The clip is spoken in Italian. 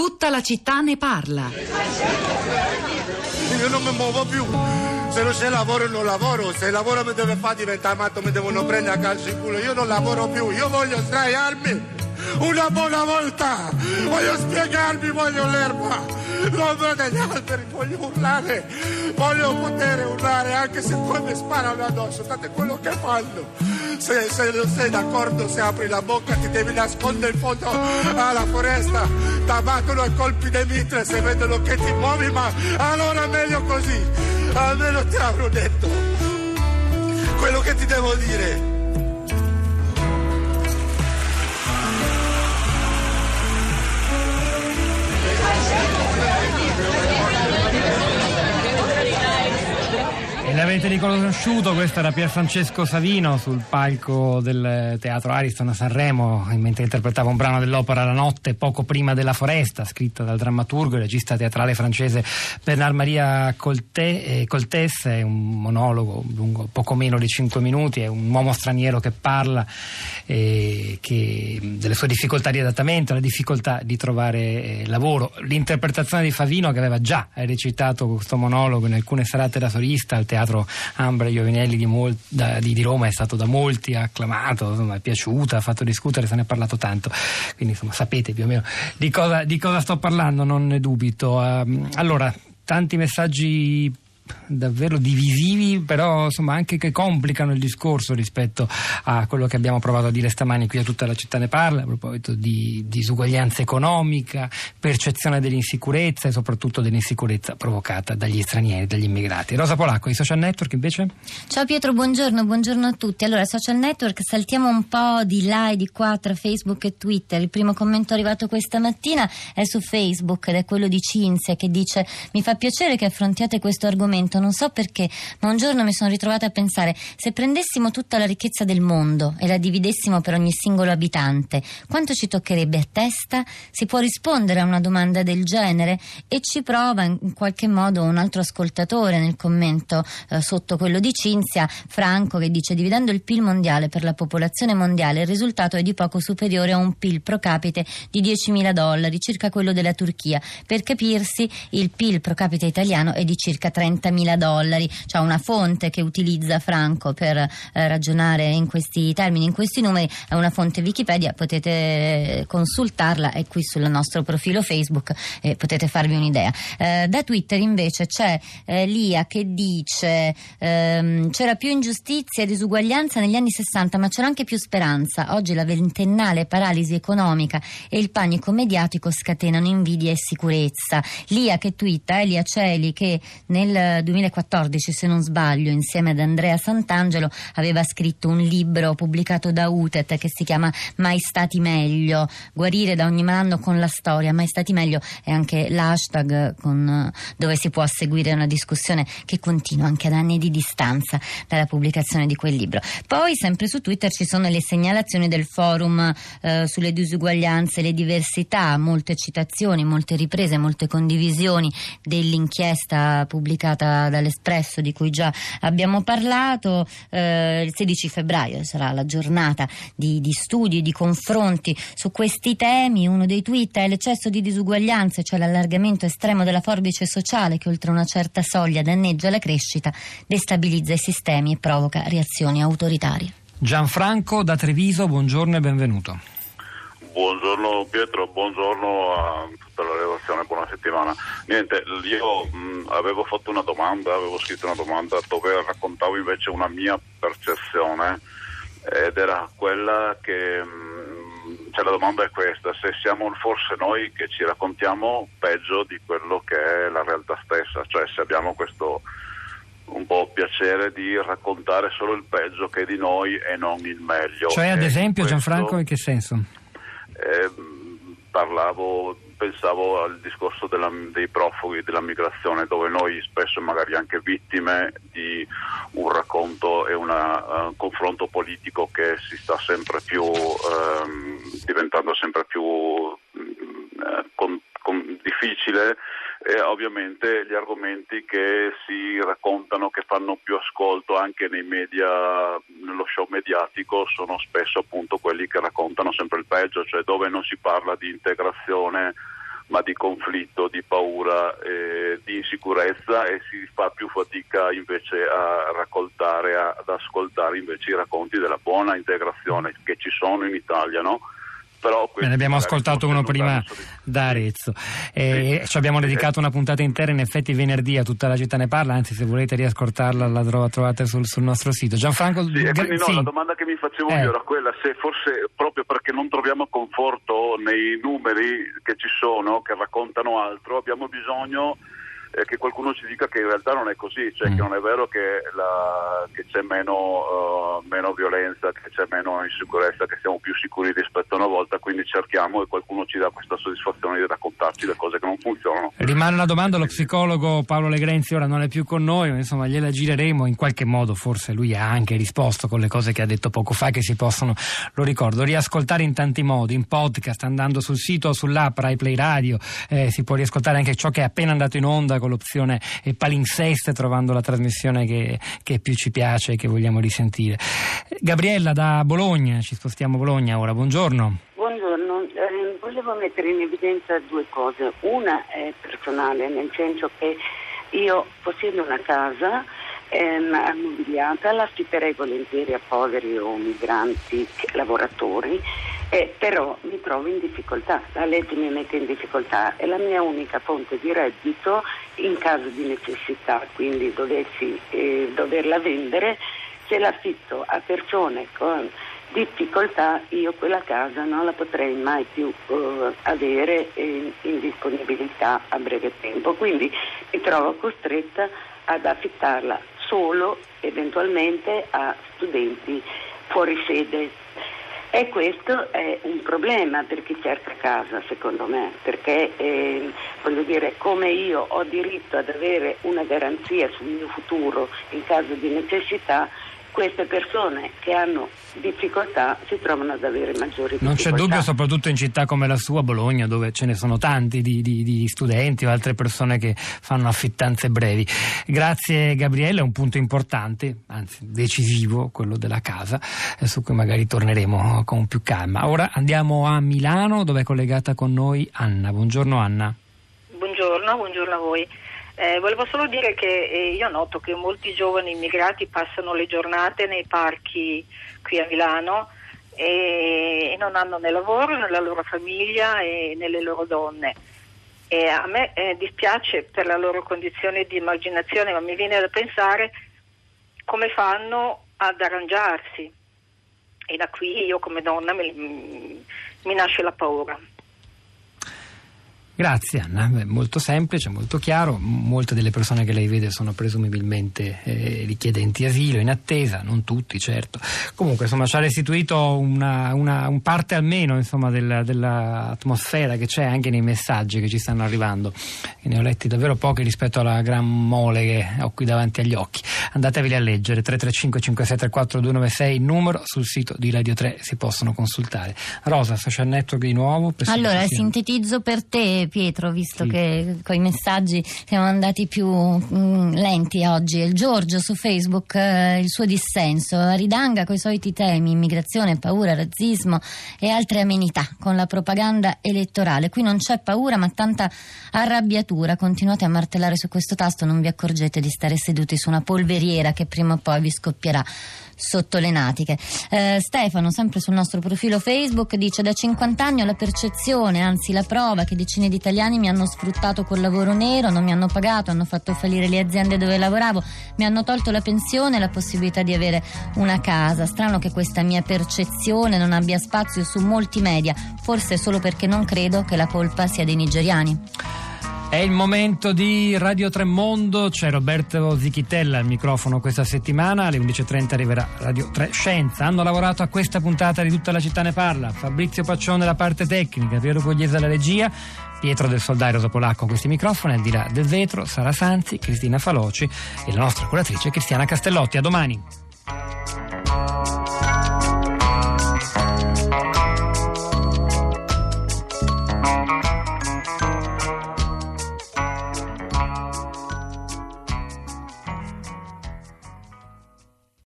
Tutta la città ne parla. Io non mi muovo più. Se non c'è lavoro non lavoro, se il lavoro mi deve fare diventare matto mi devono prendere a calcio in culo, io non lavoro più, io voglio sdraiarmi una buona volta, voglio spiegarmi, voglio l'erba, l'ombra degli alberi, voglio urlare, voglio poter urlare anche se poi mi sparano addosso, è quello che fanno. Se, se non sei d'accordo, se apri la bocca ti devi nascondere in fondo alla foresta, ti abbattono a colpi di mitre se vedono che ti muovi, ma allora meglio così, almeno ti avrò detto quello che ti devo dire. L'avete riconosciuto, questo era Pier Francesco Savino sul palco del Teatro Ariston a Sanremo, mentre interpretava un brano dell'opera La notte poco prima della foresta, scritta dal drammaturgo e regista teatrale francese Bernard Maria Colté, Coltés, è un monologo lungo poco meno di 5 minuti, è un uomo straniero che parla eh, che, delle sue difficoltà di adattamento, la difficoltà di trovare eh, lavoro. L'interpretazione di Favino che aveva già recitato questo monologo in alcune serate da solista al Teatro teatro Ambra Iovinelli di, Mol- da, di, di, Roma è stato da molti acclamato, insomma, è piaciuta, ha fatto discutere, se ne è parlato tanto, quindi insomma, sapete più o meno di cosa, di cosa sto parlando, non ne dubito. Uh, allora, tanti messaggi davvero divisivi, però insomma anche che complicano il discorso rispetto a quello che abbiamo provato a dire stamani qui a tutta la città ne parla, a proposito di disuguaglianza economica, percezione dell'insicurezza e soprattutto dell'insicurezza provocata dagli stranieri, dagli immigrati. Rosa Polacco, i social network invece? Ciao Pietro, buongiorno, buongiorno a tutti. Allora, social network, saltiamo un po' di là e di qua tra Facebook e Twitter. Il primo commento arrivato questa mattina è su Facebook ed è quello di Cinzia che dice mi fa piacere che affrontiate questo argomento momento, non so perché, ma un giorno mi sono ritrovata a pensare se prendessimo tutta la ricchezza del mondo e la dividessimo per ogni singolo abitante, quanto ci toccherebbe a testa? Si può rispondere a una domanda del genere? E ci prova in qualche modo un altro ascoltatore nel commento eh, sotto quello di Cinzia, Franco, che dice dividendo il PIL mondiale per la popolazione mondiale il risultato è di poco superiore a un PIL pro capite di 10.000 dollari, circa quello della Turchia. Per capirsi, il PIL pro capite italiano è di circa 30 30.000 dollari. C'è una fonte che utilizza Franco per eh, ragionare in questi termini, in questi numeri, è una fonte Wikipedia, potete consultarla, è qui sul nostro profilo Facebook e potete farvi un'idea. Eh, da Twitter invece c'è eh, Lia che dice ehm, c'era più ingiustizia e disuguaglianza negli anni 60 ma c'era anche più speranza. Oggi la ventennale paralisi economica e il panico mediatico scatenano invidia e sicurezza. Lia che twitta, Elia Celi che nel 2014, se non sbaglio, insieme ad Andrea Sant'Angelo, aveva scritto un libro pubblicato da UTET che si chiama Mai stati meglio, guarire da ogni malanno con la storia. Mai stati meglio è anche l'hashtag con, dove si può seguire una discussione che continua anche ad anni di distanza dalla pubblicazione di quel libro. Poi, sempre su Twitter, ci sono le segnalazioni del forum eh, sulle disuguaglianze e le diversità, molte citazioni, molte riprese, molte condivisioni dell'inchiesta pubblicata dall'Espresso di cui già abbiamo parlato. Eh, il 16 febbraio sarà la giornata di, di studi e di confronti su questi temi. Uno dei tweet è l'eccesso di disuguaglianze, cioè l'allargamento estremo della forbice sociale che oltre una certa soglia danneggia la crescita, destabilizza i sistemi e provoca reazioni autoritarie. Gianfranco da Treviso, buongiorno e benvenuto. Buongiorno Pietro, buongiorno a tutta la redazione, buona settimana. Niente, io mh, avevo fatto una domanda, avevo scritto una domanda dove raccontavo invece una mia percezione ed era quella che mh, cioè la domanda è questa, se siamo forse noi che ci raccontiamo peggio di quello che è la realtà stessa, cioè se abbiamo questo un po' piacere di raccontare solo il peggio che è di noi e non il meglio. Cioè ad esempio questo, Gianfranco in che senso? Eh, parlavo, pensavo al discorso della, dei profughi, della migrazione, dove noi spesso magari anche vittime di un racconto e un uh, confronto politico che si sta sempre più um, diventando sempre più uh, con, con difficile e ovviamente gli argomenti che si raccontano, che fanno più ascolto anche nei media, nello show mediatico, sono spesso appunto quelli che raccontano sempre il peggio, cioè dove non si parla di integrazione ma di conflitto, di paura, eh, di insicurezza e si fa più fatica invece a raccoltare, ad ascoltare invece i racconti della buona integrazione che ci sono in Italia, no? Però ne abbiamo ascoltato uno prima da Arezzo. Eh, sì. Ci abbiamo dedicato una puntata intera, in effetti venerdì a tutta la città ne parla, anzi se volete riascoltarla la trovate sul, sul nostro sito. Gianfranco... Sì, gra- no, sì. la domanda che mi facevo eh. io era quella, se forse proprio perché non troviamo conforto nei numeri che ci sono, che raccontano altro, abbiamo bisogno eh, che qualcuno ci dica che in realtà non è così, cioè mm. che non è vero che, la, che c'è meno, uh, meno, violenza, che c'è meno insicurezza, che siamo più sicuri rispetto a una volta, quindi cerchiamo e qualcuno ci dà questa soddisfazione di raccontarci le cose che non funzionano. Rimane una domanda, lo psicologo Paolo Legrenzi ora non è più con noi, ma insomma gliela gireremo, in qualche modo forse lui ha anche risposto con le cose che ha detto poco fa che si possono, lo ricordo, riascoltare in tanti modi, in podcast, andando sul sito o sull'app Rai Play Radio, eh, si può riascoltare anche ciò che è appena andato in onda con l'opzione palinseste trovando la trasmissione che, che più ci piace e che vogliamo risentire. Gabriella da Bologna, ci spostiamo a Bologna ora, buongiorno. Buongiorno, eh, volevo mettere in evidenza due cose. Una è personale, nel senso che io possiedo una casa ehm, ammobiliata, la affitterei volentieri a poveri o migranti lavoratori eh, però mi trovo in difficoltà, la legge mi mette in difficoltà, è la mia unica fonte di reddito in caso di necessità, quindi dovessi eh, doverla vendere, se l'affitto a persone con difficoltà io quella casa non la potrei mai più uh, avere in, in, disponibilità a breve tempo, quindi mi trovo costretta ad affittarla solo eventualmente a studenti fuori sede e questo è un problema per chi cerca casa, secondo me, perché eh, dire, come io ho diritto ad avere una garanzia sul mio futuro in caso di necessità, queste persone che hanno difficoltà si trovano ad avere maggiori difficoltà. Non c'è dubbio, soprattutto in città come la sua, Bologna, dove ce ne sono tanti di, di, di studenti o altre persone che fanno affittanze brevi. Grazie Gabriele, è un punto importante, anzi decisivo, quello della casa, eh, su cui magari torneremo con più calma. Ora andiamo a Milano, dove è collegata con noi Anna. Buongiorno Anna. Buongiorno, buongiorno a voi. Eh, volevo solo dire che eh, io noto che molti giovani immigrati passano le giornate nei parchi qui a Milano e, e non hanno né lavoro né la loro famiglia e né le loro donne. E a me eh, dispiace per la loro condizione di emarginazione, ma mi viene da pensare come fanno ad arrangiarsi. E da qui io come donna mi, mi nasce la paura. Grazie Anna, molto semplice, molto chiaro, molte delle persone che lei vede sono presumibilmente eh, richiedenti asilo in attesa, non tutti certo. Comunque insomma ci ha restituito una, una un parte almeno insomma, del, dell'atmosfera che c'è anche nei messaggi che ci stanno arrivando. Ne ho letti davvero pochi rispetto alla gran mole che ho qui davanti agli occhi. Andateveli a leggere 335 5634 296 numero sul sito di Radio 3 si possono consultare. Rosa, social network di nuovo? Allora sintetizzo per te Pietro, visto sì. che con i messaggi siamo andati più mh, mm, lenti oggi. Il Giorgio su Facebook, eh, il suo dissenso, ridanga con i soliti temi, immigrazione, paura, razzismo e altre amenità con la propaganda elettorale. Qui non c'è paura ma tanta arrabbiatura. Continuate a martellare su questo tasto, non vi accorgete di stare seduti su una polveriera che prima o poi vi scoppierà sotto le natiche. Eh, Stefano, sempre sul nostro profilo Facebook, dice da 50 anni ho la percezione, anzi la prova, che decine di italiani mi hanno sfruttato col lavoro nero, non mi hanno pagato, hanno fatto fallire le aziende dove lavoravo, mi hanno tolto la pensione e la possibilità di avere una casa. Strano che questa mia percezione non abbia spazio su molti media, forse solo perché non credo che la colpa sia dei nigeriani. È il momento di Radio Tremondo, c'è Roberto Zichitella al microfono questa settimana, alle 11.30 arriverà Radio 3 Scienza. Hanno lavorato a questa puntata di Tutta la città ne parla, Fabrizio Paccione la parte tecnica, Piero Pugliese la regia, Pietro del Soldario Rosa Polacco questi microfoni, al di là del vetro, Sara Sanzi, Cristina Faloci e la nostra curatrice Cristiana Castellotti. A domani.